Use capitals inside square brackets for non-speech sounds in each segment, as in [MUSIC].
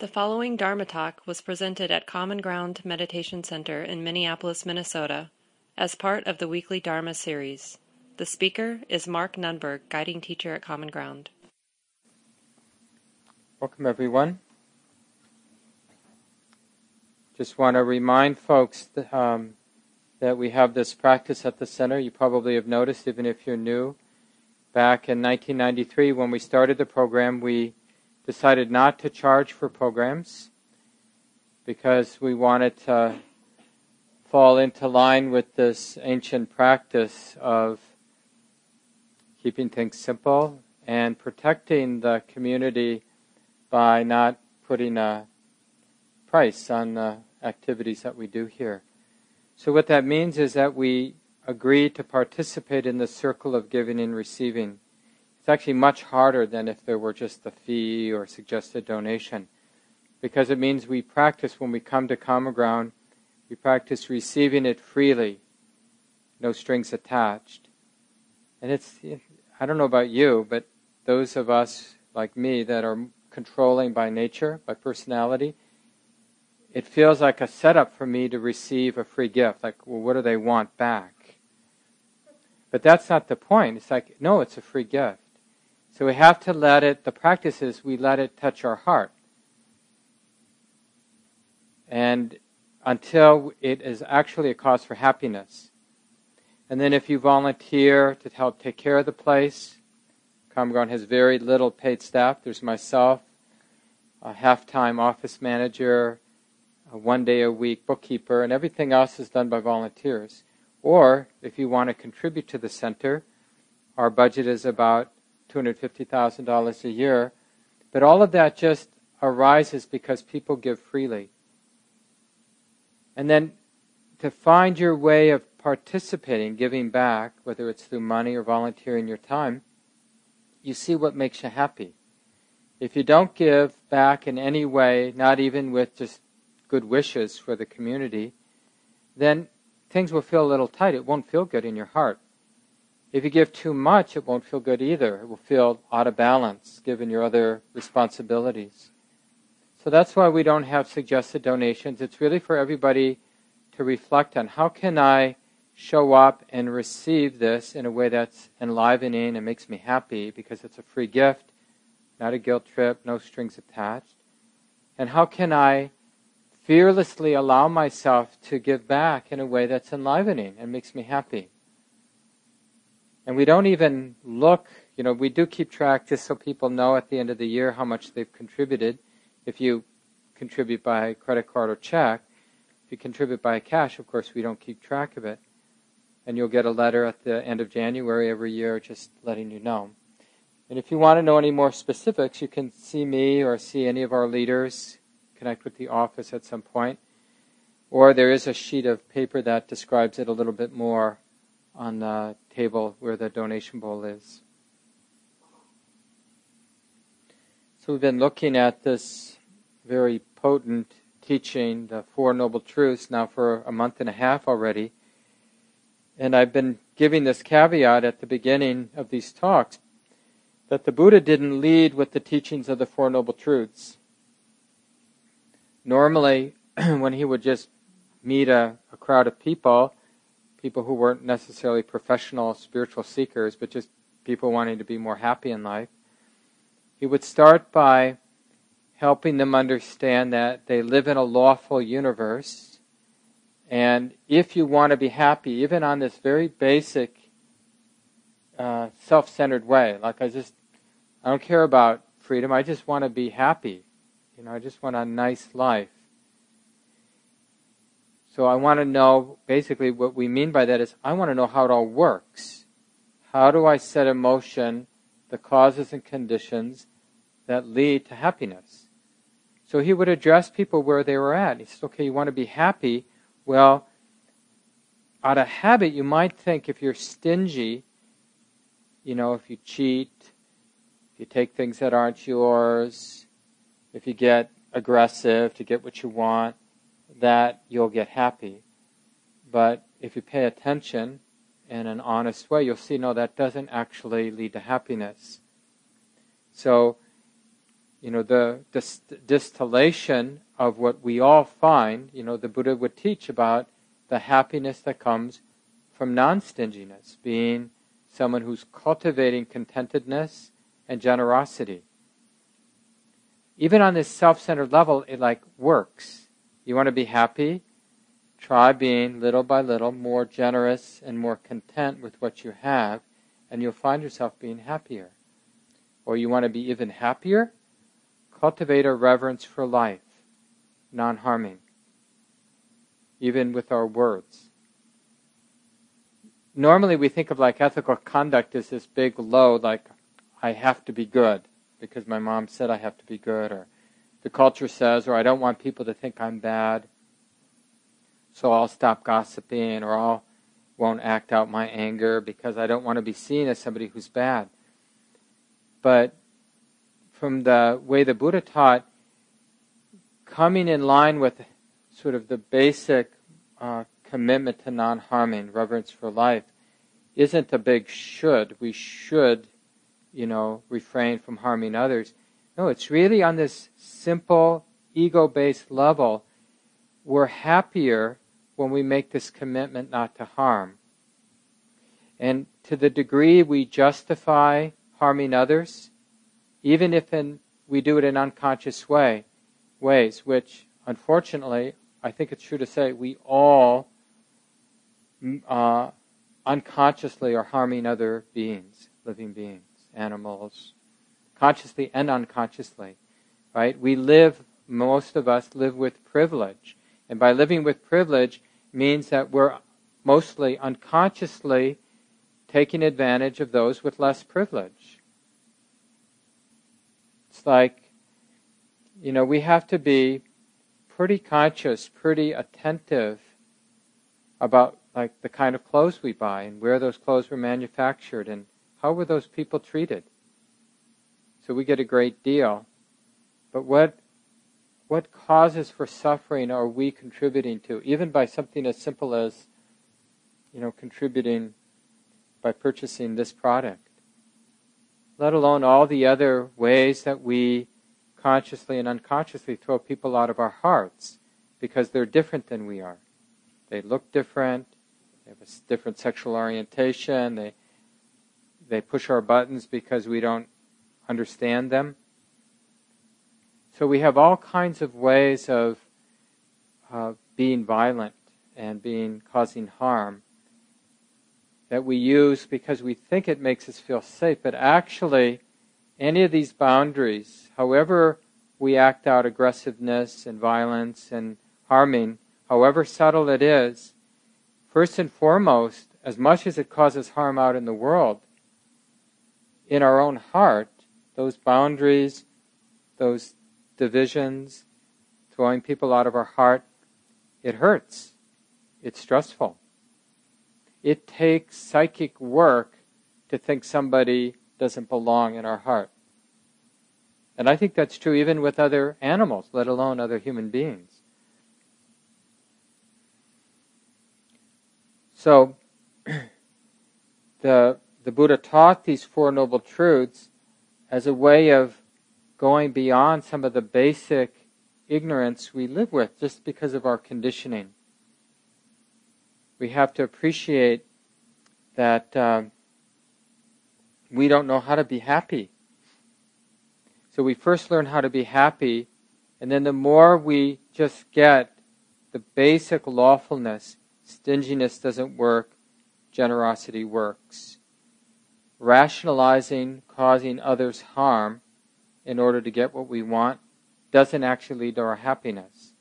The following Dharma talk was presented at Common Ground Meditation Center in Minneapolis, Minnesota, as part of the weekly Dharma series. The speaker is Mark Nunberg, guiding teacher at Common Ground. Welcome, everyone. Just want to remind folks that, um, that we have this practice at the center. You probably have noticed, even if you're new. Back in 1993, when we started the program, we decided not to charge for programs because we wanted to fall into line with this ancient practice of keeping things simple and protecting the community by not putting a price on the activities that we do here. So, what that means is that we agree to participate in the circle of giving and receiving. Actually much harder than if there were just a fee or suggested donation, because it means we practice when we come to common ground, we practice receiving it freely, no strings attached. And it's, I don't know about you, but those of us like me that are controlling by nature, by personality, it feels like a setup for me to receive a free gift. Like, well, what do they want back? But that's not the point. It's like, no, it's a free gift. So we have to let it, the practice is we let it touch our heart. And until it is actually a cause for happiness. And then if you volunteer to help take care of the place, Common has very little paid staff. There's myself, a half-time office manager, a one day a week bookkeeper, and everything else is done by volunteers. Or if you want to contribute to the center, our budget is about $250,000 a year. But all of that just arises because people give freely. And then to find your way of participating, giving back, whether it's through money or volunteering your time, you see what makes you happy. If you don't give back in any way, not even with just good wishes for the community, then things will feel a little tight. It won't feel good in your heart. If you give too much, it won't feel good either. It will feel out of balance given your other responsibilities. So that's why we don't have suggested donations. It's really for everybody to reflect on how can I show up and receive this in a way that's enlivening and makes me happy because it's a free gift, not a guilt trip, no strings attached. And how can I fearlessly allow myself to give back in a way that's enlivening and makes me happy? And we don't even look, you know, we do keep track just so people know at the end of the year how much they've contributed. If you contribute by credit card or check, if you contribute by cash, of course, we don't keep track of it. And you'll get a letter at the end of January every year just letting you know. And if you want to know any more specifics, you can see me or see any of our leaders, connect with the office at some point. Or there is a sheet of paper that describes it a little bit more on the table where the donation bowl is. So we've been looking at this very potent teaching, the Four Noble Truths, now for a month and a half already. And I've been giving this caveat at the beginning of these talks that the Buddha didn't lead with the teachings of the Four Noble Truths. Normally, [CLEARS THROAT] when he would just meet a, a crowd of people, people who weren't necessarily professional spiritual seekers, but just people wanting to be more happy in life. He would start by helping them understand that they live in a lawful universe. And if you want to be happy, even on this very basic uh, self centered way, like I just, I don't care about freedom, I just want to be happy. You know, I just want a nice life. So I want to know basically what we mean by that is I want to know how it all works. How do I set in motion the causes and conditions that lead to happiness? So he would address people where they were at. He says, okay, you want to be happy? Well, out of habit, you might think if you're stingy, you know, if you cheat, if you take things that aren't yours, if you get aggressive to get what you want, that you'll get happy. But if you pay attention in an honest way, you'll see no, that doesn't actually lead to happiness. So you know, the dist- distillation of what we all find, you know, the Buddha would teach about the happiness that comes from non stinginess, being someone who's cultivating contentedness and generosity. Even on this self centered level, it like works. You want to be happy? Try being little by little more generous and more content with what you have, and you'll find yourself being happier. Or you want to be even happier? Cultivate a reverence for life, non harming, even with our words. Normally, we think of like ethical conduct as this big load, like, I have to be good because my mom said I have to be good, or the culture says, or I don't want people to think I'm bad, so I'll stop gossiping, or I'll won't act out my anger because I don't want to be seen as somebody who's bad. But from the way the Buddha taught, coming in line with sort of the basic uh, commitment to non harming, reverence for life, isn't a big should. We should, you know, refrain from harming others. No, it's really on this simple ego based level. We're happier when we make this commitment not to harm. And to the degree we justify harming others, even if in, we do it in unconscious way, ways, which unfortunately, I think it's true to say, we all uh, unconsciously are harming other beings, living beings, animals, consciously and unconsciously, right? We live, most of us live with privilege. And by living with privilege means that we're mostly unconsciously taking advantage of those with less privilege. It's like, you know, we have to be pretty conscious, pretty attentive about like the kind of clothes we buy and where those clothes were manufactured and how were those people treated. So we get a great deal. But what what causes for suffering are we contributing to, even by something as simple as, you know, contributing by purchasing this product? let alone all the other ways that we consciously and unconsciously throw people out of our hearts because they're different than we are. They look different, they have a different sexual orientation, they, they push our buttons because we don't understand them. So we have all kinds of ways of uh, being violent and being causing harm that we use because we think it makes us feel safe, but actually, any of these boundaries, however we act out aggressiveness and violence and harming, however subtle it is, first and foremost, as much as it causes harm out in the world, in our own heart, those boundaries, those divisions, throwing people out of our heart, it hurts. It's stressful it takes psychic work to think somebody doesn't belong in our heart. And I think that's true even with other animals, let alone other human beings. So, [CLEARS THROAT] the, the Buddha taught these Four Noble Truths as a way of going beyond some of the basic ignorance we live with just because of our conditioning we have to appreciate that uh, we don't know how to be happy. So we first learn how to be happy, and then the more we just get the basic lawfulness, stinginess doesn't work, generosity works. Rationalizing causing others harm in order to get what we want doesn't actually lead to our happiness.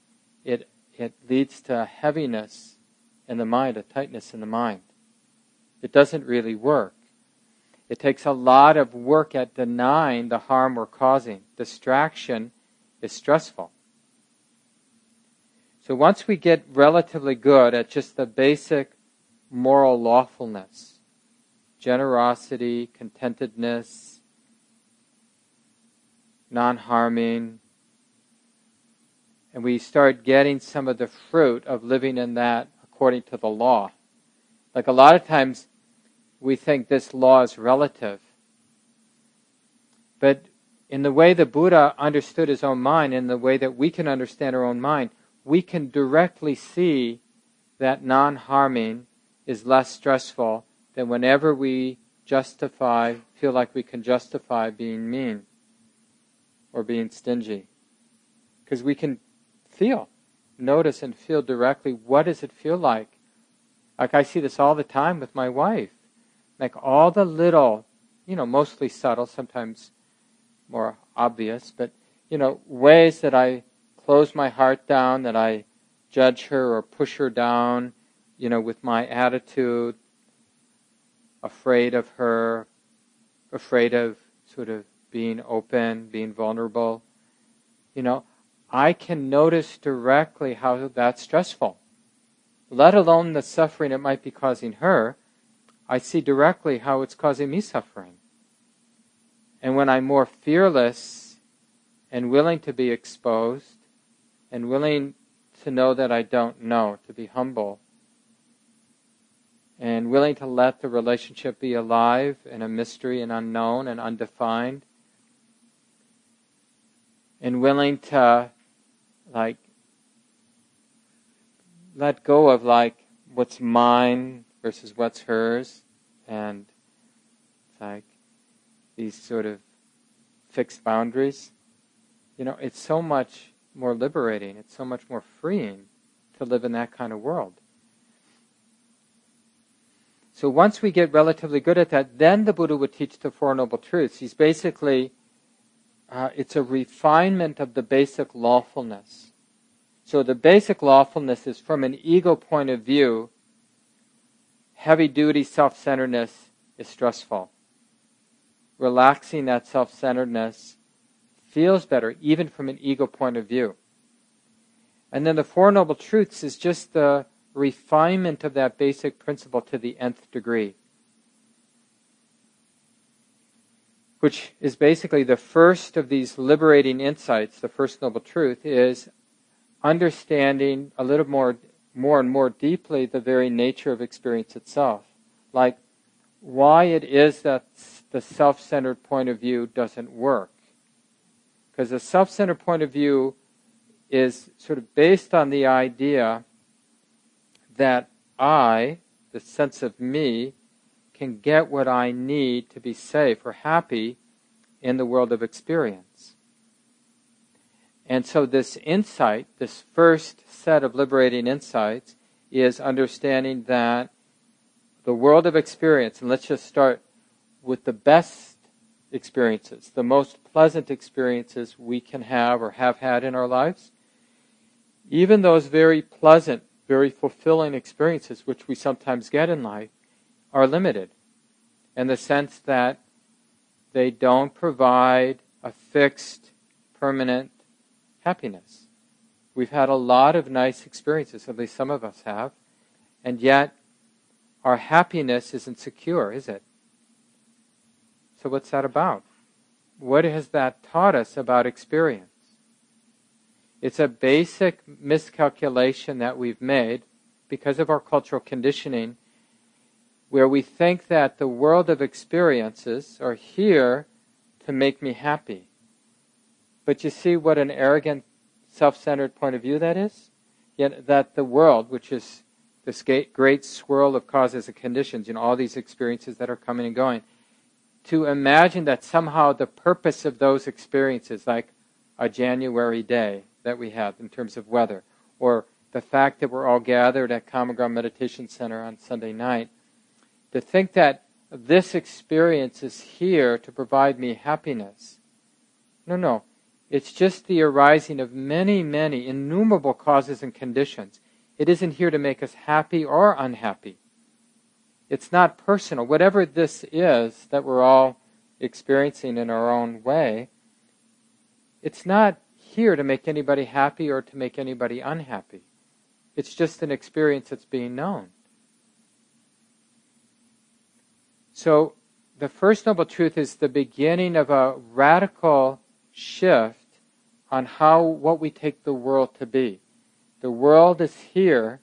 It, it leads to heaviness in the mind, a tightness in the mind. It doesn't really work. It takes a lot of work at denying the harm we're causing. Distraction is stressful. So once we get relatively good at just the basic moral lawfulness, generosity, contentedness, non harming, and we start getting some of the fruit of living in that according to the law. Like a lot of times we think this law is relative. But in the way the Buddha understood his own mind, in the way that we can understand our own mind, we can directly see that non harming is less stressful than whenever we justify, feel like we can justify being mean or being stingy. Because we can feel, notice, and feel directly what does it feel like. Like I see this all the time with my wife. Like all the little, you know, mostly subtle, sometimes more obvious, but you know, ways that I close my heart down, that I judge her or push her down, you know, with my attitude, afraid of her, afraid of sort of being open, being vulnerable. You know, I can notice directly how that's stressful. Let alone the suffering it might be causing her, I see directly how it's causing me suffering. And when I'm more fearless and willing to be exposed and willing to know that I don't know, to be humble, and willing to let the relationship be alive and a mystery and unknown and undefined, and willing to, like, let go of, like, what's mine versus what's hers, and like these sort of fixed boundaries. You know, it's so much more liberating, it's so much more freeing to live in that kind of world. So once we get relatively good at that, then the Buddha would teach the Four Noble Truths. He's basically, uh, it's a refinement of the basic lawfulness. So the basic lawfulness is from an ego point of view, heavy duty self centeredness is stressful relaxing that self centeredness feels better, even from an ego point of view. And then the Four Noble Truths is just the refinement of that basic principle to the nth degree. Which is basically the first of these liberating insights, the first noble truth, is understanding a little more, more and more deeply the very nature of experience itself. Like why it is that the self centered point of view doesn't work. Because the self centered point of view is sort of based on the idea that I, the sense of me, can get what I need to be safe or happy in the world of experience. And so, this insight, this first set of liberating insights, is understanding that the world of experience, and let's just start with the best experiences, the most pleasant experiences we can have or have had in our lives, even those very pleasant, very fulfilling experiences which we sometimes get in life are limited in the sense that they don't provide a fixed, permanent happiness. We've had a lot of nice experiences, at least some of us have, and yet our happiness isn't secure, is it? So, what's that about? What has that taught us about experience? It's a basic miscalculation that we've made because of our cultural conditioning, where we think that the world of experiences are here to make me happy. But you see what an arrogant, self centered point of view that is? Yet that the world, which is this great swirl of causes and conditions, you know, all these experiences that are coming and going, to imagine that somehow the purpose of those experiences, like a January day that we have in terms of weather, or the fact that we're all gathered at Common Ground Meditation Center on Sunday night, to think that this experience is here to provide me happiness. No, no. It's just the arising of many, many innumerable causes and conditions. It isn't here to make us happy or unhappy. It's not personal. Whatever this is that we're all experiencing in our own way, it's not here to make anybody happy or to make anybody unhappy. It's just an experience that's being known. So, the first noble truth is the beginning of a radical shift on how what we take the world to be. The world is here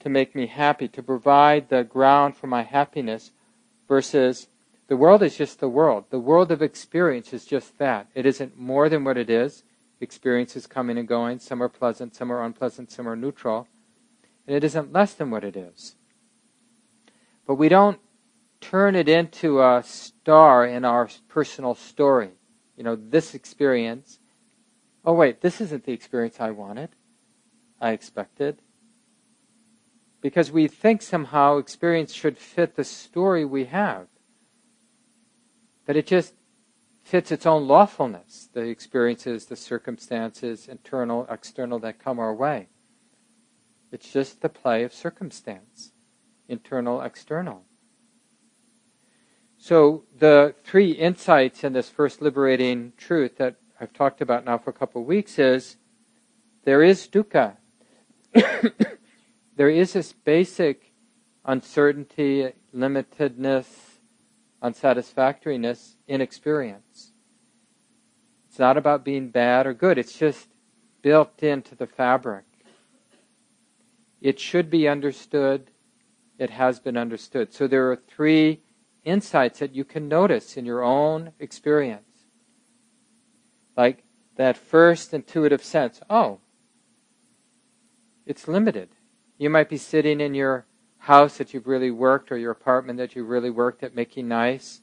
to make me happy, to provide the ground for my happiness, versus The world is just the world. The world of experience is just that. It isn't more than what it is. Experiences coming and going. Some are pleasant, some are unpleasant, some are neutral. And it isn't less than what it is. But we don't turn it into a star in our personal story. You know, this experience. Oh, wait, this isn't the experience I wanted, I expected. Because we think somehow experience should fit the story we have. But it just fits its own lawfulness, the experiences, the circumstances, internal, external, that come our way. It's just the play of circumstance, internal, external. So the three insights in this first liberating truth that I've talked about now for a couple of weeks is there is dukkha. [COUGHS] there is this basic uncertainty, limitedness, unsatisfactoriness in experience. It's not about being bad or good, it's just built into the fabric. It should be understood, it has been understood. So there are three insights that you can notice in your own experience. Like that first intuitive sense oh, it's limited. You might be sitting in your house that you've really worked or your apartment that you've really worked at making nice.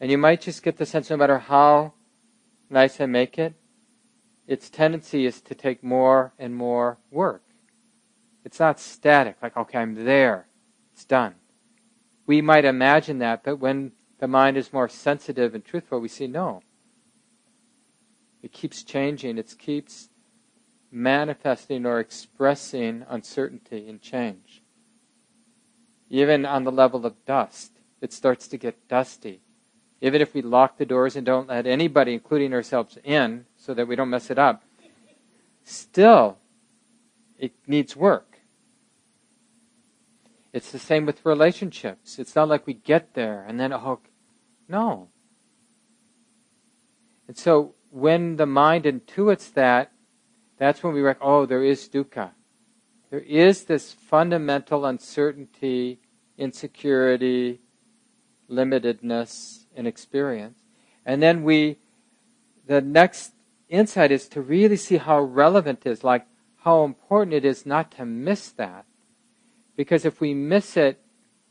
And you might just get the sense no matter how nice I make it, its tendency is to take more and more work. It's not static, like, okay, I'm there, it's done we might imagine that, but when the mind is more sensitive and truthful, we see no. It keeps changing, it keeps manifesting or expressing uncertainty and change. Even on the level of dust, it starts to get dusty. Even if we lock the doors and don't let anybody, including ourselves, in so that we don't mess it up, still, it needs work. It's the same with relationships. It's not like we get there and then, oh, no. And so when the mind intuits that, that's when we recognize, oh, there is dukkha. There is this fundamental uncertainty, insecurity, limitedness in experience. And then we, the next insight is to really see how relevant it is, like how important it is not to miss that. Because if we miss it,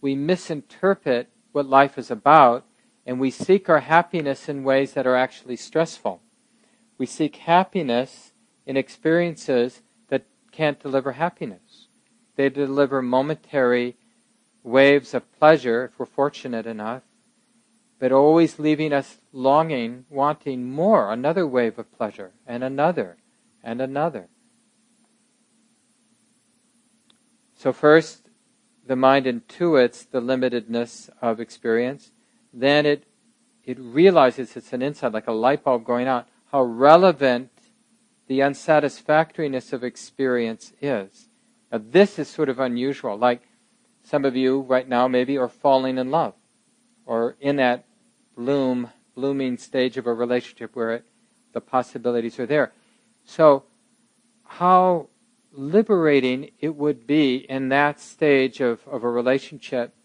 we misinterpret what life is about, and we seek our happiness in ways that are actually stressful. We seek happiness in experiences can't deliver happiness. They deliver momentary waves of pleasure, if we're fortunate enough, but always leaving us longing, wanting more, another wave of pleasure, and another, and another. So, first, the mind intuits the limitedness of experience. Then it, it realizes it's an insight, like a light bulb going on, how relevant the unsatisfactoriness of experience is. Now, this is sort of unusual. Like some of you right now maybe are falling in love or in that bloom, blooming stage of a relationship where it, the possibilities are there. So, how liberating it would be in that stage of, of a relationship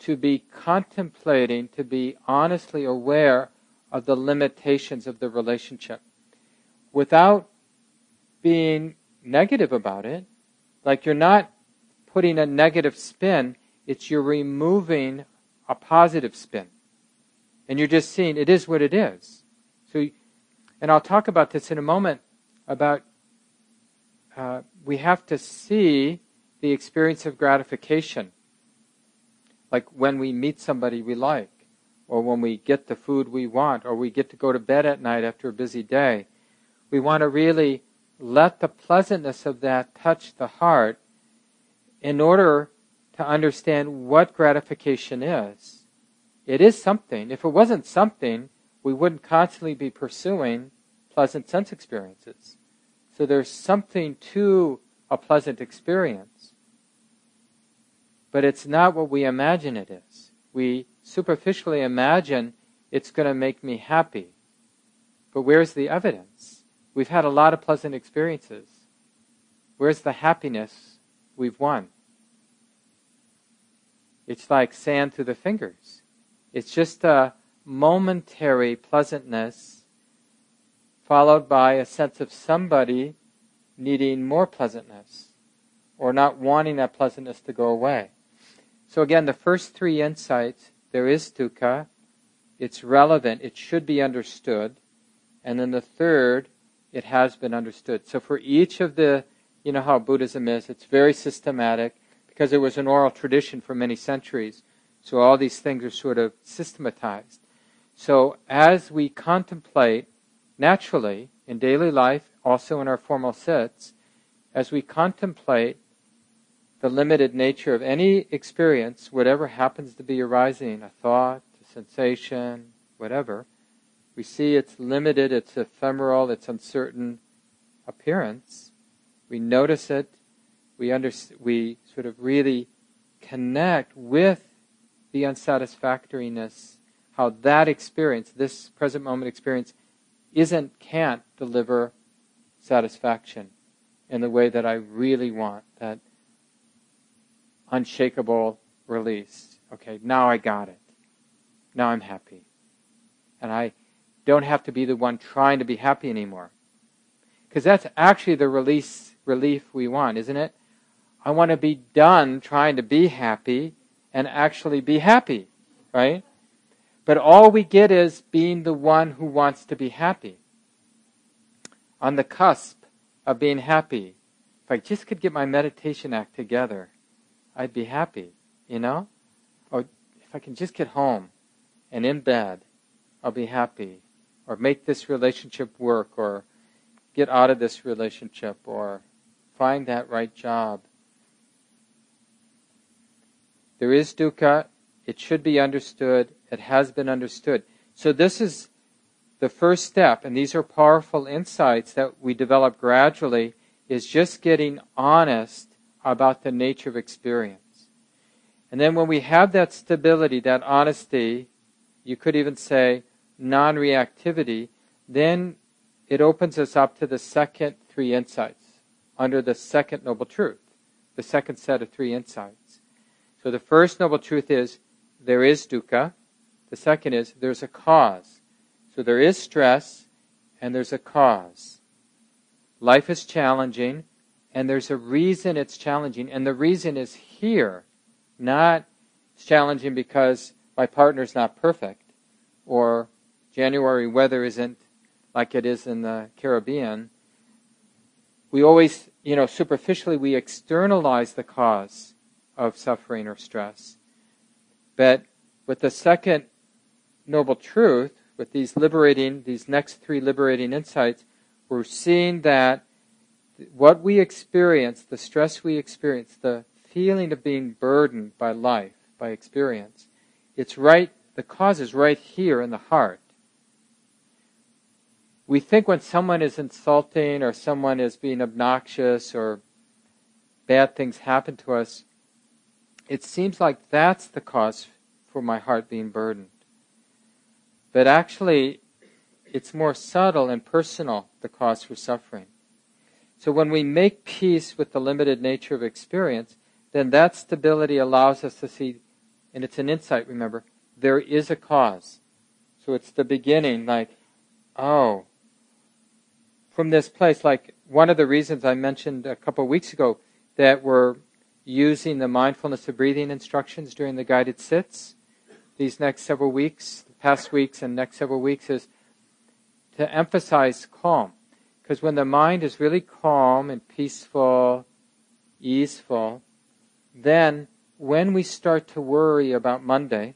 to be contemplating, to be honestly aware of the limitations of the relationship without being negative about it. Like you're not putting a negative spin, it's you're removing a positive spin. And you're just seeing it is what it is. So, and I'll talk about this in a moment about uh, we have to see the experience of gratification. Like when we meet somebody we like, or when we get the food we want, or we get to go to bed at night after a busy day. We want to really let the pleasantness of that touch the heart in order to understand what gratification is. It is something. If it wasn't something, we wouldn't constantly be pursuing pleasant sense experiences. So there's something to a pleasant experience. But it's not what we imagine it is. We superficially imagine it's going to make me happy. But where's the evidence? We've had a lot of pleasant experiences. Where's the happiness we've won? It's like sand through the fingers. It's just a momentary pleasantness followed by a sense of somebody needing more pleasantness or not wanting that pleasantness to go away. So again, the first three insights, there is dukkha, it's relevant, it should be understood. And then the third, it has been understood. So for each of the, you know how Buddhism is, it's very systematic because it was an oral tradition for many centuries. So all these things are sort of systematized. So as we contemplate naturally in daily life, also in our formal sits, as we contemplate the limited nature of any experience, whatever happens to be arising, a thought, a sensation, whatever, we see its limited, its ephemeral, its uncertain appearance. We notice it. We, under, we sort of really connect with the unsatisfactoriness, how that experience, this present moment experience, isn't, can't deliver satisfaction in the way that I really want, that unshakable release. Okay, now I got it. Now I'm happy. And I don't have to be the one trying to be happy anymore. Because that's actually the release relief we want, isn't it? I want to be done trying to be happy and actually be happy, right? But all we get is being the one who wants to be happy. On the cusp of being happy. If I just could get my meditation act together, I'd be happy, you know? Or if I can just get home and in bed, I'll be happy or make this relationship work or get out of this relationship or find that right job. There is dukkha. It should be understood. It has been understood. So this is the first step, and these are powerful insights that we develop gradually, is just getting honest about the nature of experience. And then when we have that stability, that honesty, you could even say, non reactivity, then it opens us up to the second three insights under the second noble truth, the second set of three insights. So the first noble truth is there is dukkha. The second is there's a cause. So there is stress and there's a cause. Life is challenging and there's a reason it's challenging. And the reason is here, not it's challenging because my partner's not perfect or January weather isn't like it is in the Caribbean, we always, you know, superficially we externalize the cause of suffering or stress. But with the second noble truth, with these liberating, these next three liberating insights, we're seeing that what we experience, the stress we experience, the feeling of being burdened by life, by experience, it's right, the cause is right here in the heart we think when someone is insulting or someone is being obnoxious or bad things happen to us, it seems like that's the cause for my heart being burdened. But actually, it's more subtle and personal, the cause for suffering. So when we make peace with the limited nature of experience, then that stability allows us to see, and it's an insight, remember, there is a cause. So it's the beginning, like, oh, from this place. Like one of the reasons I mentioned a couple of weeks ago that we're using the mindfulness of breathing instructions during the guided sits these next several weeks, past weeks and next several weeks is to emphasize calm. Because when the mind is really calm and peaceful, easeful, then when we start to worry about Monday,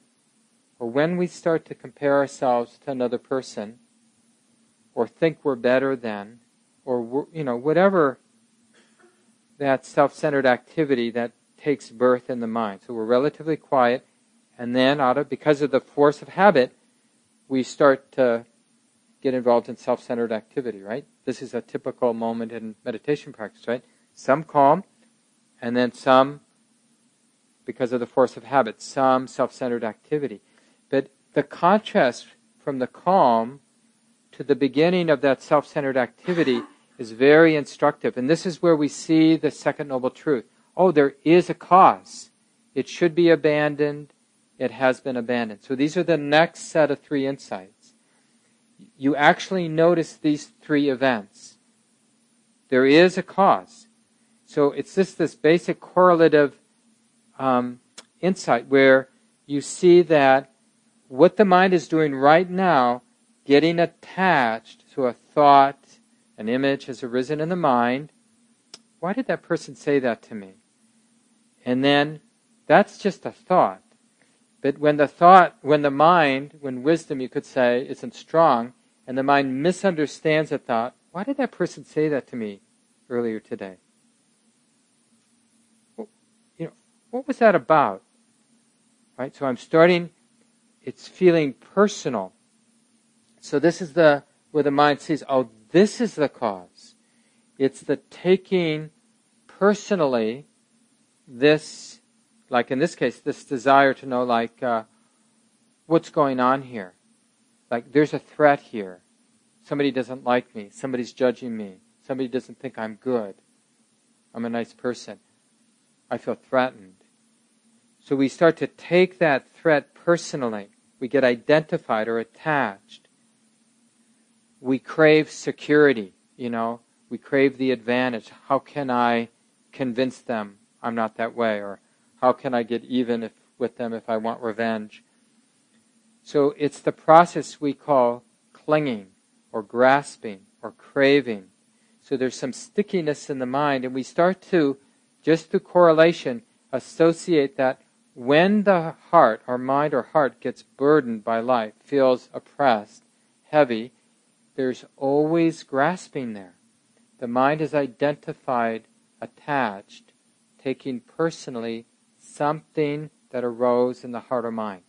or when we start to compare ourselves to another person, or think we're better than, or you know whatever that self-centered activity that takes birth in the mind. So we're relatively quiet, and then out of because of the force of habit, we start to get involved in self-centered activity. Right? This is a typical moment in meditation practice. Right? Some calm, and then some because of the force of habit, some self-centered activity. But the contrast from the calm to the beginning of that self centered activity is very instructive. And this is where we see the second noble truth. Oh, there is a cause. It should be abandoned. it has been abandoned. So these are the next set of three insights. You actually notice these three events. There is a cause. So it's just this basic correlative um, insight where you see that what the mind is doing right now, getting attached to a thought, an image has arisen in the mind. Why did that person say that to me? And then that's just a thought. But when the thought, when the mind, when wisdom, you could say, isn't strong, and the mind misunderstands a thought, why did that person say that to me earlier today? Well, you know, what was that about? Right? So I'm starting, it's feeling personal. So this is the where the mind sees, oh, this is the cause. It's the taking personally this, like in this case, this desire to know, like, uh, what's going on here? Like, there's a threat here. Somebody doesn't like me. Somebody's judging me. Somebody doesn't think I'm good. I'm a nice person. I feel threatened. So we start to take that threat personally. We get identified or attached. We crave security, you know. We crave the advantage. How can I convince them I'm not that way? Or how can I get even if, with them if I want revenge? So it's the process we call clinging or grasping or craving. So there's some stickiness in the mind, and we start to, just through correlation, associate that when the heart, our mind or heart, gets burdened by life, feels oppressed, heavy, there's always grasping there. The mind is identified, attached, taking personally something that arose in the heart or mind.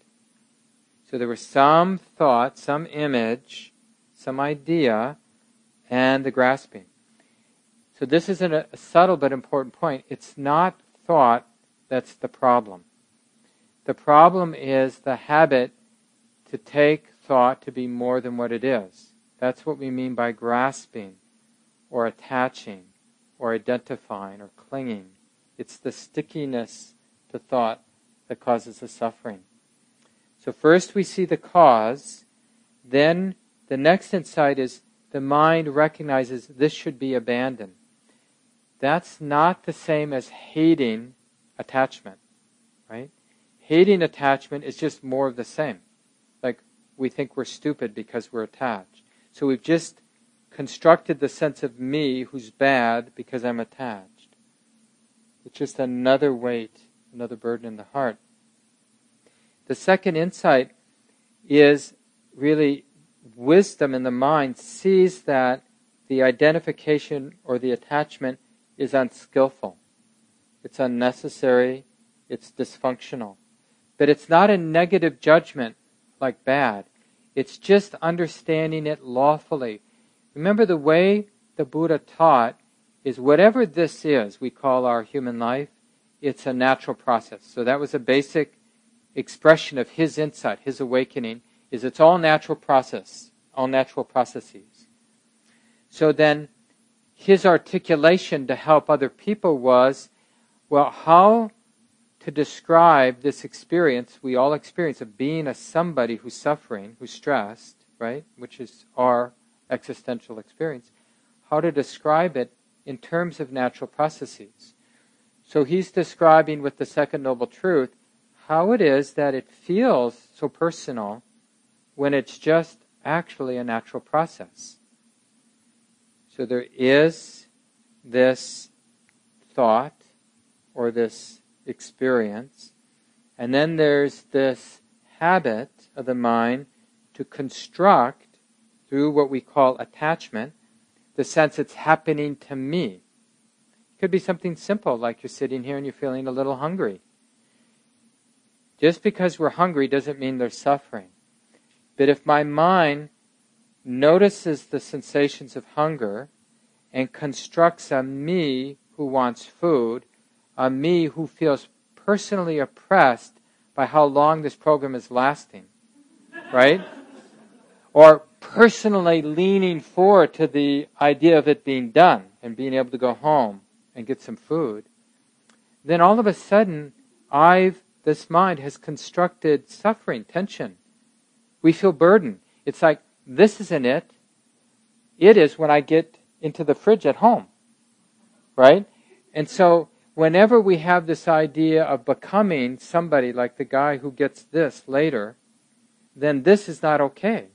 So there was some thought, some image, some idea, and the grasping. So this is a, a subtle but important point. It's not thought that's the problem. The problem is the habit to take thought to be more than what it is. That's what we mean by grasping or attaching or identifying or clinging. It's the stickiness to thought that causes the suffering. So, first we see the cause, then the next insight is the mind recognizes this should be abandoned. That's not the same as hating attachment, right? Hating attachment is just more of the same. Like we think we're stupid because we're attached. So we've just constructed the sense of me who's bad because I'm attached. It's just another weight, another burden in the heart. The second insight is really wisdom in the mind sees that the identification or the attachment is unskillful. It's unnecessary. It's dysfunctional. But it's not a negative judgment like bad. It's just understanding it lawfully. Remember the way the Buddha taught is whatever this is we call our human life, it's a natural process. So that was a basic expression of his insight, his awakening, is it's all natural process, all natural processes. So then his articulation to help other people was, well, how to describe this experience we all experience of being a somebody who's suffering, who's stressed, right? Which is our existential experience. How to describe it in terms of natural processes. So he's describing with the second noble truth how it is that it feels so personal when it's just actually a natural process. So there is this thought or this experience. And then there's this habit of the mind to construct through what we call attachment the sense it's happening to me. It could be something simple like you're sitting here and you're feeling a little hungry. Just because we're hungry doesn't mean there's suffering. But if my mind notices the sensations of hunger and constructs a me who wants food, a me who feels personally oppressed by how long this program is lasting, right? or personally leaning forward to the idea of it being done and being able to go home and get some food, then all of a sudden, I've this mind has constructed suffering, tension. We feel burden. It's like, this isn't it. It is when I get into the fridge at home. Right? And so, whenever we have this idea of becoming somebody like the guy who gets this later, then this is not okay.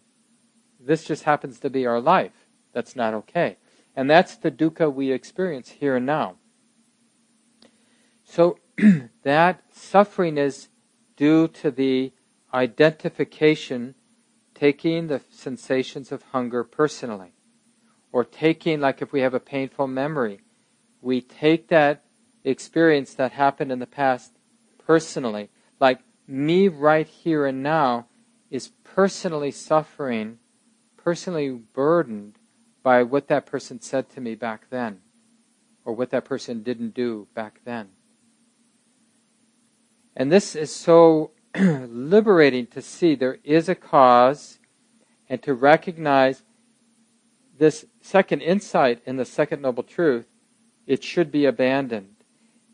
This just happens to be our life. That's not okay. And that's the dukkha we experience here and now. So [CLEARS THROAT] that suffering is due to the identification, taking the sensations of hunger personally. Or taking, like if we have a painful memory, we take that experience that happened in the past personally. Like me right here and now is personally suffering, personally burdened by what that person said to me back then, or what that person didn't do back then. And this is so [CLEARS THROAT] liberating to see there is a cause and to recognize this second insight in the second noble truth, it should be abandoned.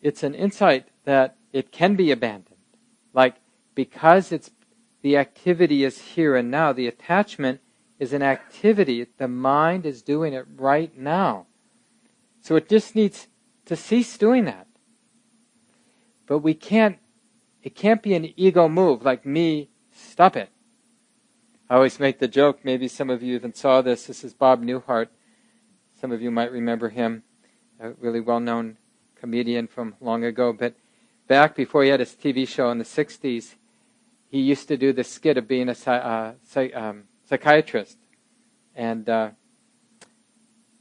It's an insight that it can be abandoned. Like, because it's the activity is here and now, the attachment is an activity. The mind is doing it right now. So it just needs to cease doing that. But we can't it can't be an ego move like me, stop it. I always make the joke, maybe some of you even saw this. This is Bob Newhart. Some of you might remember him, a really well known comedian from long ago. But back before he had his TV show in the 60s, he used to do the skit of being a uh, um, psychiatrist. And, uh,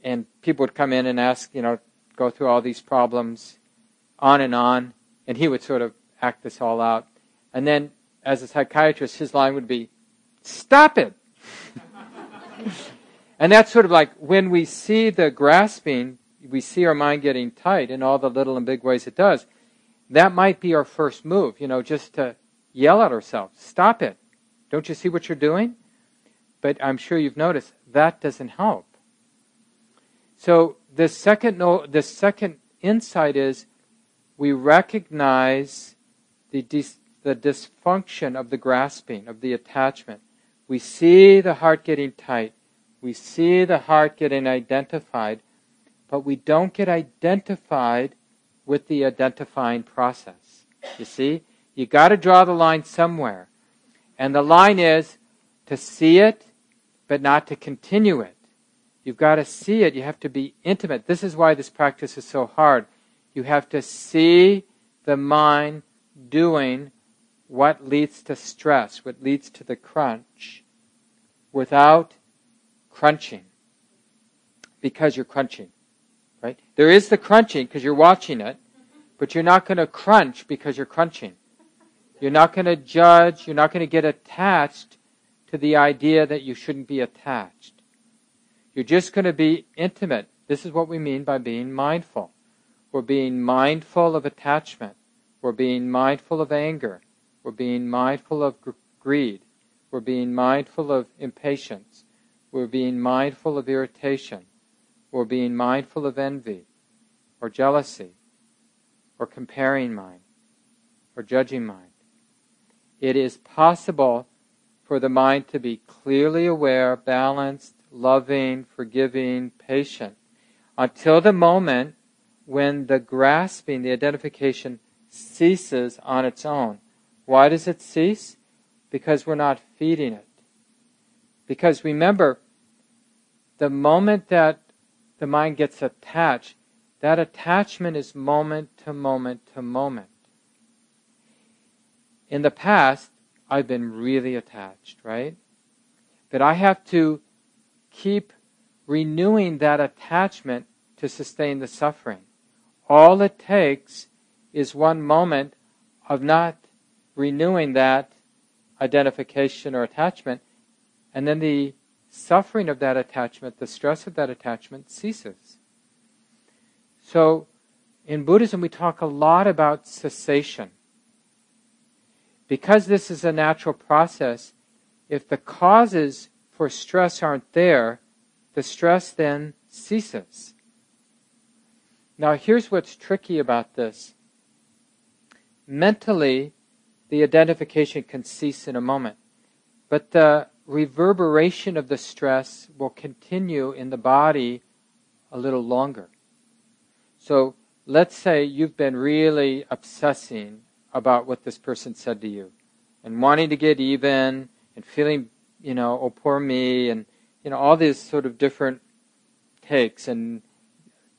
and people would come in and ask, you know, go through all these problems, on and on. And he would sort of act this all out. And then, as a psychiatrist, his line would be, Stop it! [LAUGHS] and that's sort of like when we see the grasping, we see our mind getting tight in all the little and big ways it does. That might be our first move, you know, just to yell at ourselves, Stop it! Don't you see what you're doing? But I'm sure you've noticed that doesn't help. So the second no, the second insight is we recognize the, dis, the dysfunction of the grasping, of the attachment. We see the heart getting tight. We see the heart getting identified, but we don't get identified with the identifying process. You see? You got to draw the line somewhere. And the line is to see it, but not to continue it. You've got to see it. You have to be intimate. This is why this practice is so hard. You have to see the mind doing what leads to stress, what leads to the crunch, without crunching. Because you're crunching. Right? There is the crunching because you're watching it, but you're not going to crunch because you're crunching. You're not going to judge, you're not going to get attached to the idea that you shouldn't be attached. You're just going to be intimate. This is what we mean by being mindful. We're being mindful of attachment. We're being mindful of anger. We're being mindful of gr- greed. We're being mindful of impatience. We're being mindful of irritation. We're being mindful of envy or jealousy or comparing mind or judging mind. It is possible for the mind to be clearly aware, balanced, loving, forgiving, patient, until the moment when the grasping, the identification, ceases on its own. Why does it cease? Because we're not feeding it. Because remember, the moment that the mind gets attached, that attachment is moment to moment to moment. In the past, I've been really attached, right? But I have to keep renewing that attachment to sustain the suffering. All it takes is one moment of not renewing that identification or attachment, and then the suffering of that attachment, the stress of that attachment ceases. So, in Buddhism, we talk a lot about cessation. Because this is a natural process, if the causes for stress aren't there, the stress then ceases. Now, here's what's tricky about this. Mentally, the identification can cease in a moment. But the reverberation of the stress will continue in the body a little longer. So let's say you've been really obsessing about what this person said to you and wanting to get even and feeling, you know, oh, poor me, and, you know, all these sort of different takes and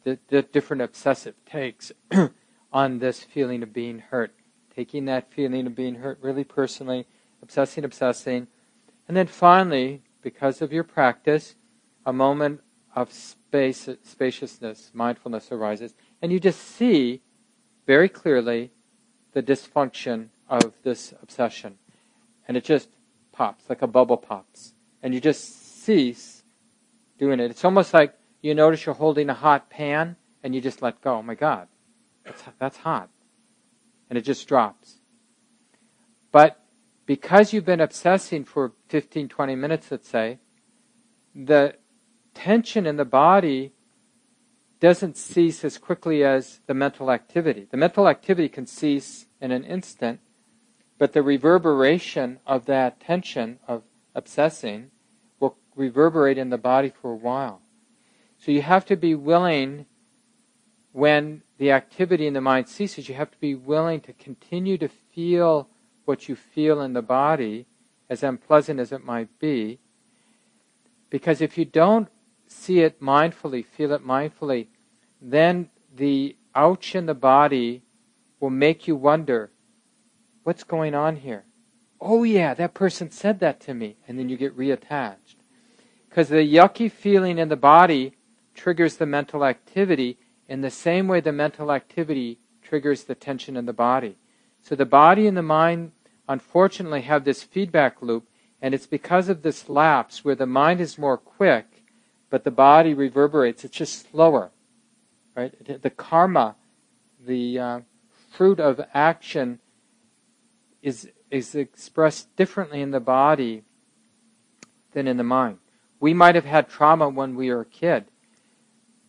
the, the different obsessive takes [CLEARS THROAT] on this feeling of being hurt. Taking that feeling of being hurt really personally, obsessing, obsessing. And then finally, because of your practice, a moment of space, spaciousness, mindfulness arises, and you just see very clearly the dysfunction of this obsession. And it just pops, like a bubble pops. And you just cease doing it. It's almost like you notice you're holding a hot pan and you just let go. Oh my God, that's, that's hot. And it just drops. But because you've been obsessing for 15, 20 minutes, let's say, the tension in the body doesn't cease as quickly as the mental activity. The mental activity can cease in an instant, but the reverberation of that tension of obsessing will reverberate in the body for a while. So you have to be willing, when the activity in the mind ceases, you have to be willing to continue to feel what you feel in the body, as unpleasant as it might be. Because if you don't see it mindfully, feel it mindfully, then the ouch in the body will make you wonder what's going on here? Oh, yeah, that person said that to me. And then you get reattached. Because the yucky feeling in the body triggers the mental activity in the same way the mental activity triggers the tension in the body. So the body and the mind, unfortunately, have this feedback loop, and it's because of this lapse where the mind is more quick, but the body reverberates. It's just slower, right? The karma, the uh, fruit of action, is is expressed differently in the body than in the mind. We might have had trauma when we were a kid,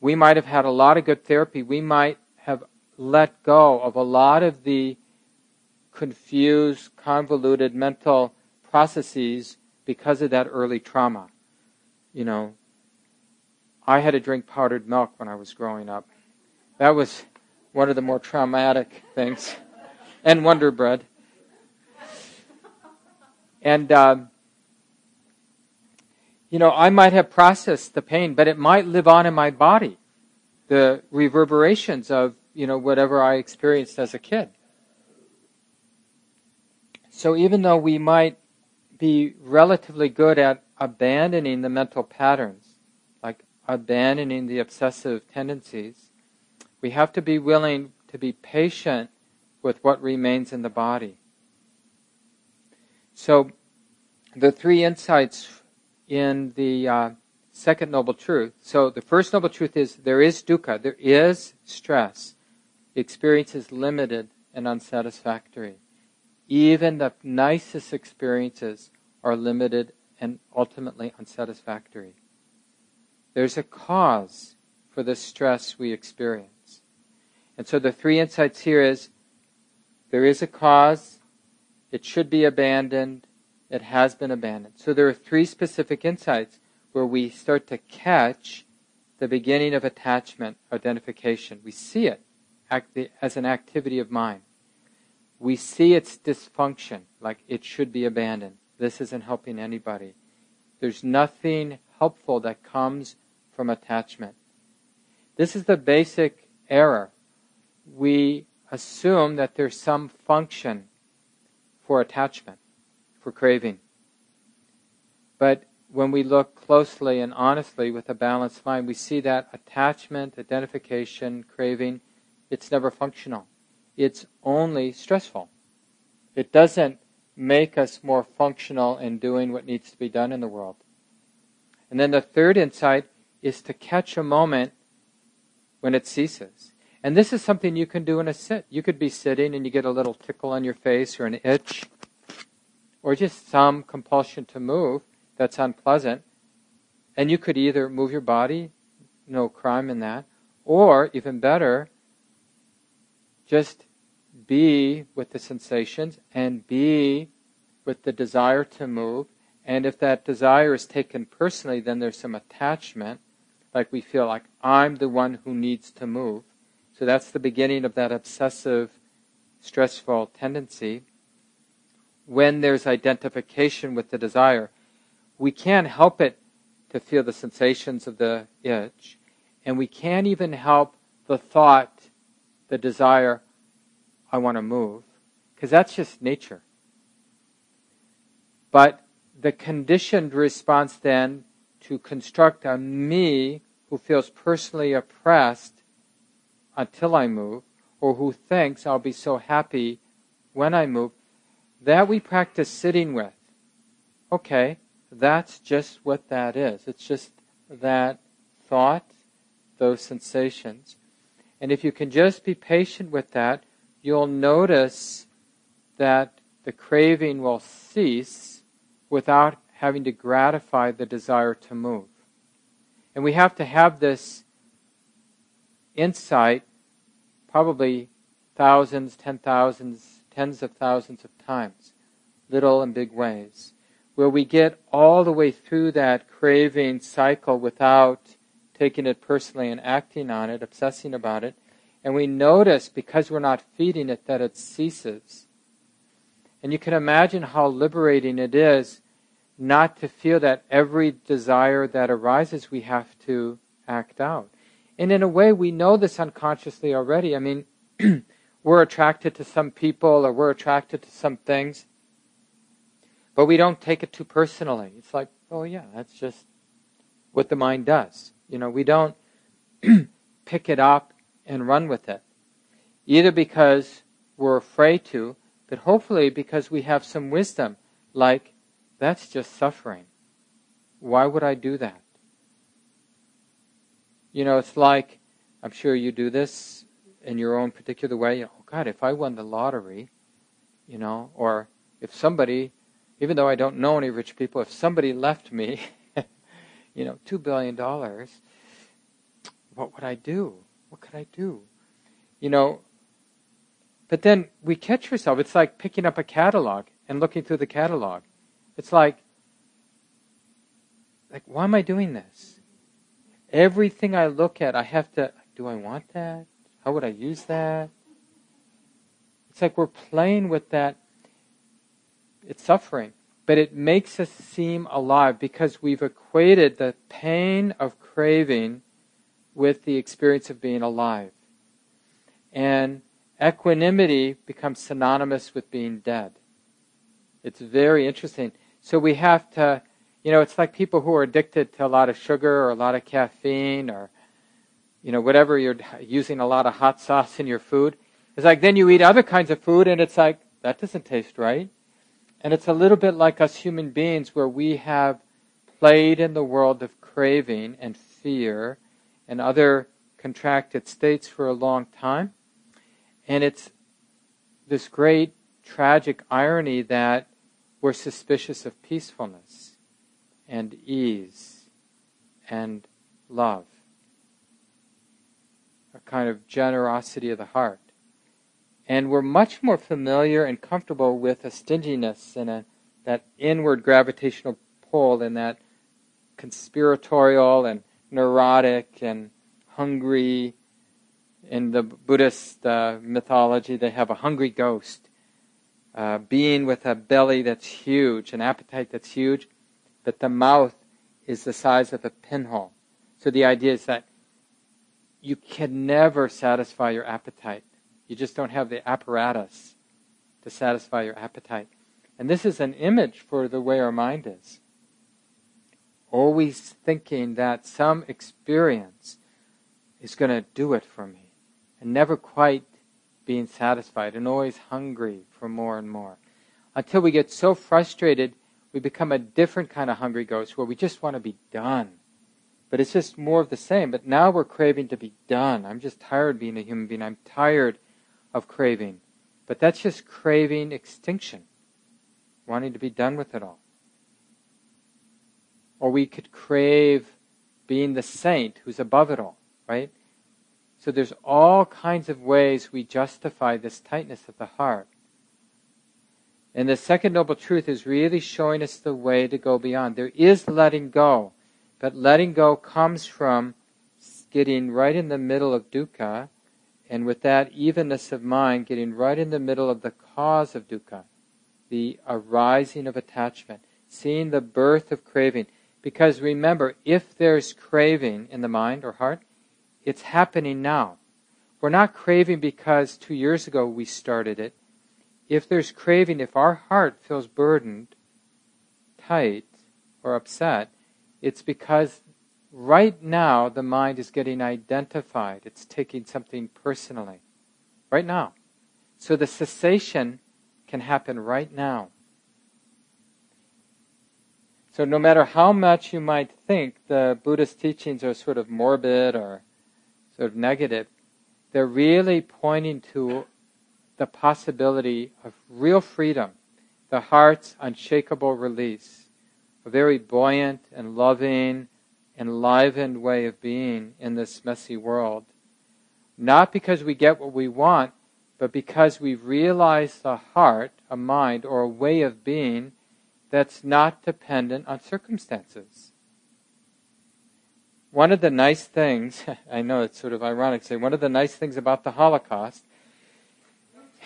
we might have had a lot of good therapy. We might have let go of a lot of the confused, convoluted mental processes because of that early trauma. You know, I had to drink powdered milk when I was growing up. That was one of the more traumatic [LAUGHS] things. and Wonder Bread. And, um, you know, I might have processed the pain, but it might live on in my body. The reverberations of, you know, whatever I experienced as a kid. So even though we might be relatively good at abandoning the mental patterns, like abandoning the obsessive tendencies, we have to be willing to be patient with what remains in the body. So, the three insights in the uh, second noble truth. So the first noble truth is there is dukkha, there is stress. The experience is limited and unsatisfactory. Even the nicest experiences are limited and ultimately unsatisfactory. There's a cause for the stress we experience. And so the three insights here is there is a cause, it should be abandoned, it has been abandoned. So there are three specific insights where we start to catch the beginning of attachment, identification. We see it as an activity of mind. We see its dysfunction, like it should be abandoned. This isn't helping anybody. There's nothing helpful that comes from attachment. This is the basic error. We assume that there's some function for attachment for craving. But when we look closely and honestly with a balanced mind, we see that attachment, identification, craving, it's never functional. It's only stressful. It doesn't make us more functional in doing what needs to be done in the world. And then the third insight is to catch a moment when it ceases. And this is something you can do in a sit. You could be sitting and you get a little tickle on your face or an itch or just some compulsion to move that's unpleasant. And you could either move your body, no crime in that, or even better, just be with the sensations and be with the desire to move. And if that desire is taken personally, then there's some attachment, like we feel like I'm the one who needs to move. So that's the beginning of that obsessive, stressful tendency. When there's identification with the desire, we can't help it to feel the sensations of the itch, and we can't even help the thought, the desire, I want to move, because that's just nature. But the conditioned response then to construct a me who feels personally oppressed until I move, or who thinks I'll be so happy when I move, that we practice sitting with. Okay, that's just what that is. It's just that thought, those sensations. And if you can just be patient with that, you'll notice that the craving will cease without having to gratify the desire to move. And we have to have this insight probably thousands, ten thousands, tens of thousands of times, little and big ways, where we get all the way through that craving cycle without taking it personally and acting on it, obsessing about it, and we notice because we're not feeding it that it ceases. And you can imagine how liberating it is not to feel that every desire that arises we have to act out. And in a way, we know this unconsciously already. I mean, [CLEARS THROAT] we're attracted to some people or we're attracted to some things, but we don't take it too personally. It's like, oh, yeah, that's just what the mind does. You know, we don't [CLEARS THROAT] pick it up and run with it. Either because we're afraid to, but hopefully because we have some wisdom, like, that's just suffering. Why would I do that? You know, it's like, I'm sure you do this in your own particular way. You know, oh God, if I won the lottery, you know, or if somebody, even though I don't know any rich people, if somebody left me, [LAUGHS] you know, two billion dollars, what would I do? What could I do? You know, but then we catch ourselves. It's like picking up a catalog and looking through the catalog. It's like, like, why am I doing this? Everything I look at, I have to, do I want that? How would I use that? It's like we're playing with that. It's suffering, but it makes us seem alive because we've equated the pain of craving with the experience of being alive. And equanimity becomes synonymous with being dead. It's very interesting. So we have to, you know, it's like people who are addicted to a lot of sugar or a lot of caffeine or, you know, whatever you're using a lot of hot sauce in your food. It's like then you eat other kinds of food and it's like, that doesn't taste right. And it's a little bit like us human beings where we have played in the world of craving and fear and other contracted states for a long time. And it's this great tragic irony that we're suspicious of peacefulness and ease and love, a kind of generosity of the heart. And we're much more familiar and comfortable with a stinginess and a, that inward gravitational pull and that conspiratorial and neurotic and hungry. In the Buddhist uh, mythology, they have a hungry ghost, uh, being with a belly that's huge, an appetite that's huge, but the mouth is the size of a pinhole. So the idea is that you can never satisfy your appetite. You just don't have the apparatus to satisfy your appetite. And this is an image for the way our mind is always thinking that some experience is going to do it for me, and never quite being satisfied, and always hungry for more and more. Until we get so frustrated, we become a different kind of hungry ghost where we just want to be done. But it's just more of the same. But now we're craving to be done. I'm just tired of being a human being. I'm tired of craving. But that's just craving extinction, wanting to be done with it all. Or we could crave being the saint who's above it all, right? So there's all kinds of ways we justify this tightness of the heart. And the second noble truth is really showing us the way to go beyond. There is letting go, but letting go comes from getting right in the middle of dukkha, and with that evenness of mind, getting right in the middle of the cause of dukkha, the arising of attachment, seeing the birth of craving. Because remember, if there's craving in the mind or heart, it's happening now. We're not craving because two years ago we started it if there's craving, if our heart feels burdened, tight, or upset, it's because right now the mind is getting identified. It's taking something personally. Right now. So the cessation can happen right now. So no matter how much you might think the Buddhist teachings are sort of morbid or sort of negative, they're really pointing to the possibility of real freedom, the heart's unshakable release, a very buoyant and loving, enlivened way of being in this messy world. Not because we get what we want, but because we've realized a heart, a mind, or a way of being that's not dependent on circumstances. One of the nice things, [LAUGHS] I know it's sort of ironic to say, one of the nice things about the Holocaust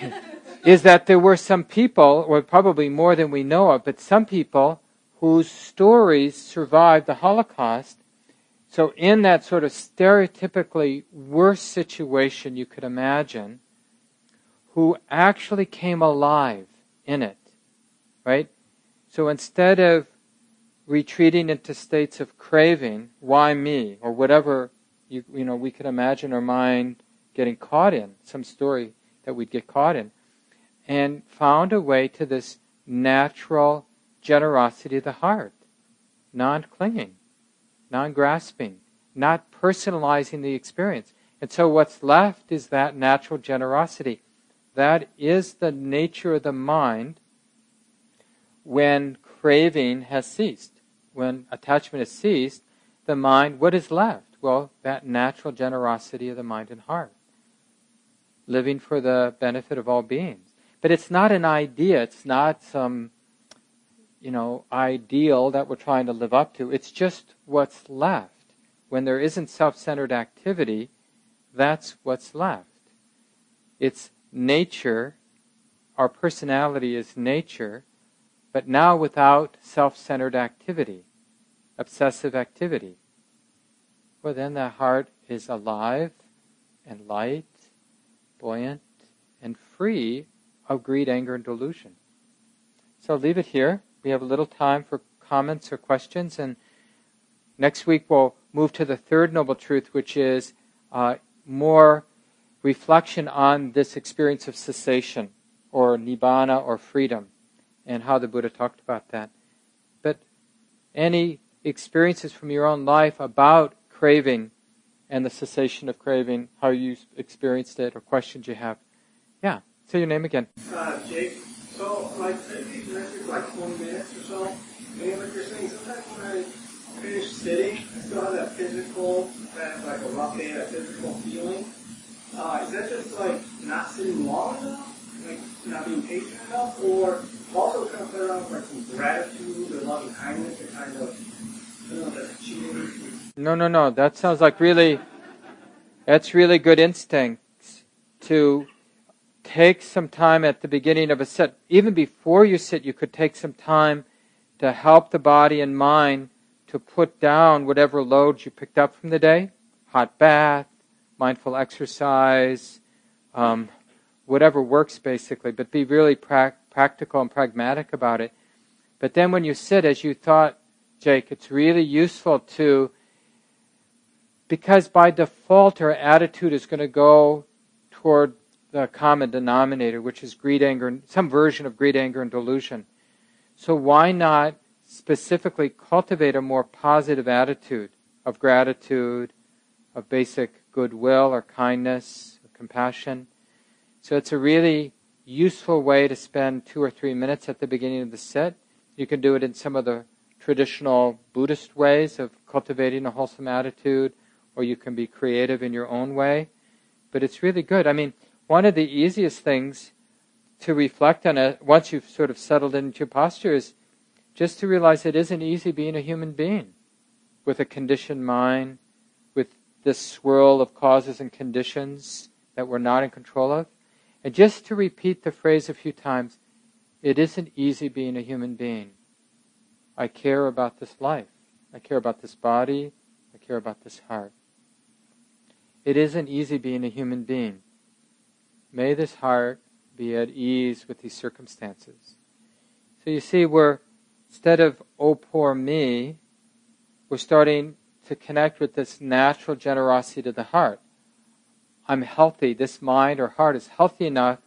[LAUGHS] is that there were some people, or probably more than we know of, but some people whose stories survived the Holocaust. So, in that sort of stereotypically worst situation you could imagine, who actually came alive in it, right? So, instead of retreating into states of craving, why me, or whatever you, you know we could imagine our mind getting caught in, some story that we'd get caught in, and found a way to this natural generosity of the heart, non clinging, non grasping, not personalizing the experience. And so what's left is that natural generosity. That is the nature of the mind when craving has ceased. When attachment has ceased, the mind, what is left? Well, that natural generosity of the mind and heart living for the benefit of all beings. But it's not an idea, it's not some, you know, ideal that we're trying to live up to. It's just what's left. When there isn't self centered activity, that's what's left. It's nature, our personality is nature, but now without self centered activity, obsessive activity. Well, then the heart is alive and light buoyant, and free of greed, anger, and delusion. So I'll leave it here. We have a little time for comments or questions, and next week we'll move to the third noble truth, which is uh, more reflection on this experience of cessation or nibbana or freedom and how the Buddha talked about that. But any experiences from your own life about craving and the cessation of craving, how you experienced it, or questions you have. Yeah, say your name again. Uh, Jake. So, like, maybe for like 20 minutes or so, and like you're saying, sometimes when I finish sitting, I still have that physical, that like a rough day, that physical feeling. Uh, is that just like not sitting long enough, like not being patient enough, or also kind of with like some gratitude or loving kindness to kind of, no, no, no. That sounds like really, that's really good instincts to take some time at the beginning of a sit. Even before you sit, you could take some time to help the body and mind to put down whatever loads you picked up from the day hot bath, mindful exercise, um, whatever works basically, but be really pra- practical and pragmatic about it. But then when you sit, as you thought, Jake, it's really useful to because by default our attitude is going to go toward the common denominator, which is greed, anger, some version of greed, anger, and delusion. So why not specifically cultivate a more positive attitude of gratitude, of basic goodwill or kindness, or compassion? So it's a really useful way to spend two or three minutes at the beginning of the sit. You can do it in some of the traditional Buddhist ways of cultivating a wholesome attitude or you can be creative in your own way. but it's really good. I mean, one of the easiest things to reflect on it once you've sort of settled into posture is just to realize it isn't easy being a human being with a conditioned mind, with this swirl of causes and conditions that we're not in control of. And just to repeat the phrase a few times, it isn't easy being a human being. I care about this life. I care about this body. I care about this heart. It isn't easy being a human being. May this heart be at ease with these circumstances. So you see, we're, instead of, oh, poor me, we're starting to connect with this natural generosity to the heart. I'm healthy, this mind or heart is healthy enough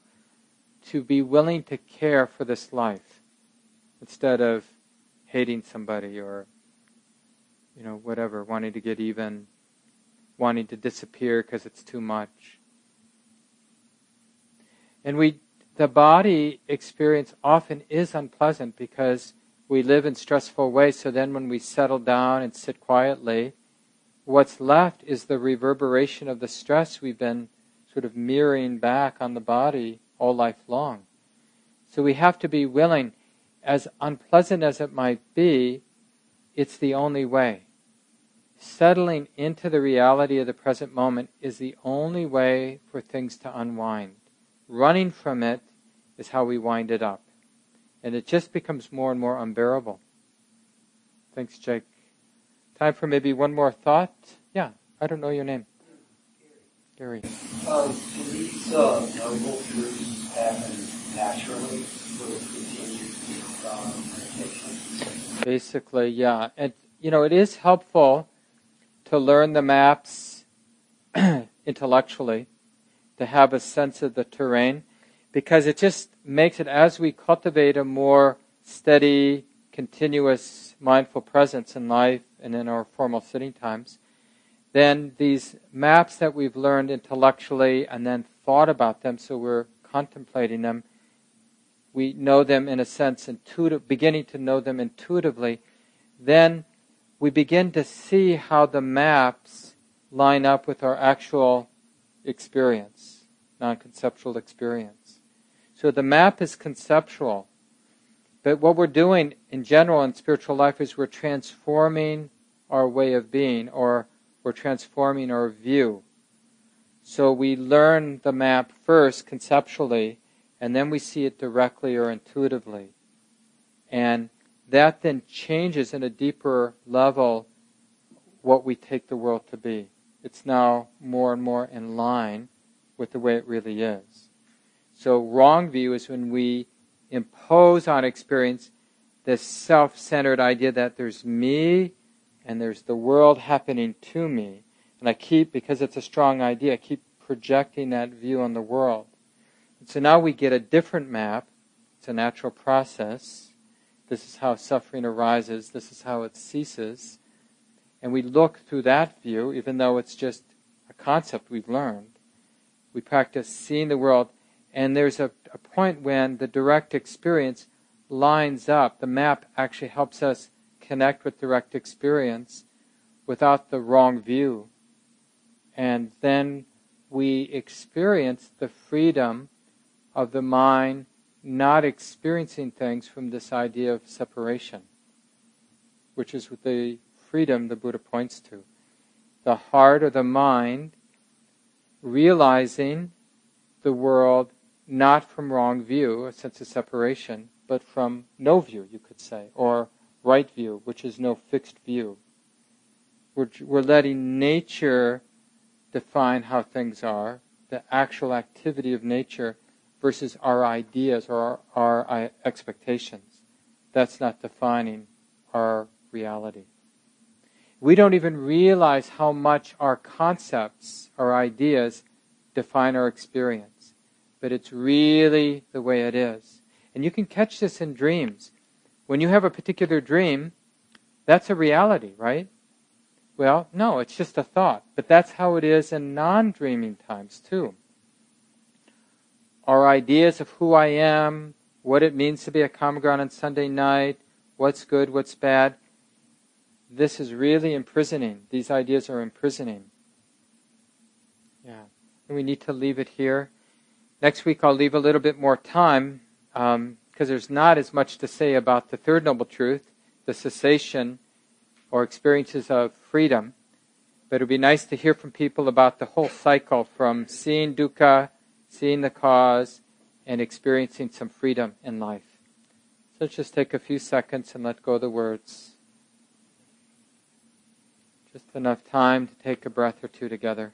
to be willing to care for this life instead of hating somebody or, you know, whatever, wanting to get even, wanting to disappear because it's too much. And we, the body experience often is unpleasant because we live in stressful ways. So then when we settle down and sit quietly, what's left is the reverberation of the stress we've been sort of mirroring back on the body all life long. So we have to be willing, as unpleasant as it might be, it's the only way. Settling into the reality of the present moment is the only way for things to unwind. Running from it is how we wind it up. And it just becomes more and more unbearable. Thanks, Jake. Time for maybe one more thought. Yeah, I don't know your name. Gary. Um, do these uh, noble truths happen naturally with continued um, meditation? Basically, yeah. And, you know, it is helpful to learn the maps [CLEARS THROAT] intellectually, to have a sense of the terrain, because it just makes it, as we cultivate a more steady, continuous, mindful presence in life and in our formal sitting times, then these maps that we've learned intellectually and then thought about them, so we're contemplating them, we know them in a sense, intuitive, beginning to know them intuitively, then we begin to see how the maps line up with our actual experience, non conceptual experience. So the map is conceptual. But what we're doing in general in spiritual life is we're transforming our way of being or we're transforming our view. So we learn the map first conceptually and then we see it directly or intuitively. And that then changes in a deeper level what we take the world to be. It's now more and more in line with the way it really is. So, wrong view is when we impose on experience this self centered idea that there's me and there's the world happening to me. And I keep, because it's a strong idea, I keep projecting that view on the world. And so now we get a different map. It's a natural process this is how suffering arises. This is how it ceases. And we look through that view, even though it's just a concept we've learned. We practice seeing the world, and there's a, a point when the direct experience lines up. The map actually helps us connect with direct experience without the wrong view. And then we experience the freedom of the mind not experiencing things from this idea of separation, which is the freedom the Buddha points to. The heart or the mind realizing the world not from wrong view, a sense of separation, but from no view, you could say, or right view, which is no fixed view. We're, we're letting nature define how things are, the actual activity of nature versus our ideas or our, our uh, expectations. That's not defining our reality. We don't even realize how much our concepts, our ideas, define our experience. But it's really the way it is. And you can catch this in dreams. When you have a particular dream, that's a reality, right? Well, no, it's just a thought. But that's how it is in non dreaming times, too our ideas of who I am, what it means to be a ground on Sunday night, what's good, what's bad. This is really imprisoning. These ideas are imprisoning. Yeah. and we need to leave it here. Next week, I'll leave a little bit more time because um, there's not as much to say about the third noble truth, the cessation or experiences of freedom. But it would be nice to hear from people about the whole cycle from seeing dukkha, seeing the cause, and experiencing some freedom in life. So let's just take a few seconds and let go of the words. Just enough time to take a breath or two together.